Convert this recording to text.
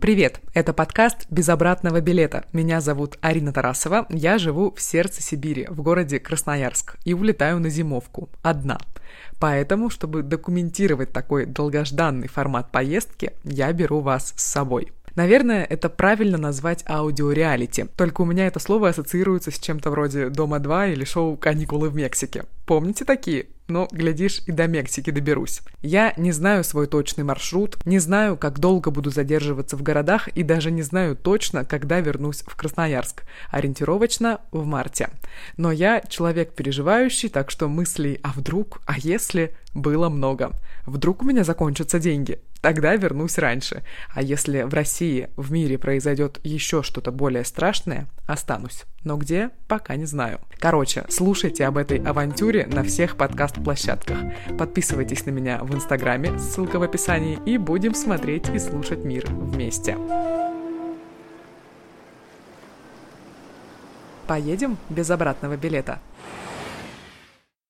Привет! Это подкаст «Без обратного билета». Меня зовут Арина Тарасова. Я живу в сердце Сибири, в городе Красноярск, и улетаю на зимовку. Одна. Поэтому, чтобы документировать такой долгожданный формат поездки, я беру вас с собой. Наверное, это правильно назвать аудиореалити, только у меня это слово ассоциируется с чем-то вроде «Дома-2» или шоу «Каникулы в Мексике». Помните такие? но, глядишь, и до Мексики доберусь. Я не знаю свой точный маршрут, не знаю, как долго буду задерживаться в городах и даже не знаю точно, когда вернусь в Красноярск. Ориентировочно в марте. Но я человек переживающий, так что мыслей «а вдруг?», «а если?» Было много. Вдруг у меня закончатся деньги? Тогда вернусь раньше. А если в России, в мире произойдет еще что-то более страшное, останусь. Но где, пока не знаю. Короче, слушайте об этой авантюре на всех подкаст-площадках. Подписывайтесь на меня в Инстаграме, ссылка в описании, и будем смотреть и слушать мир вместе. Поедем без обратного билета.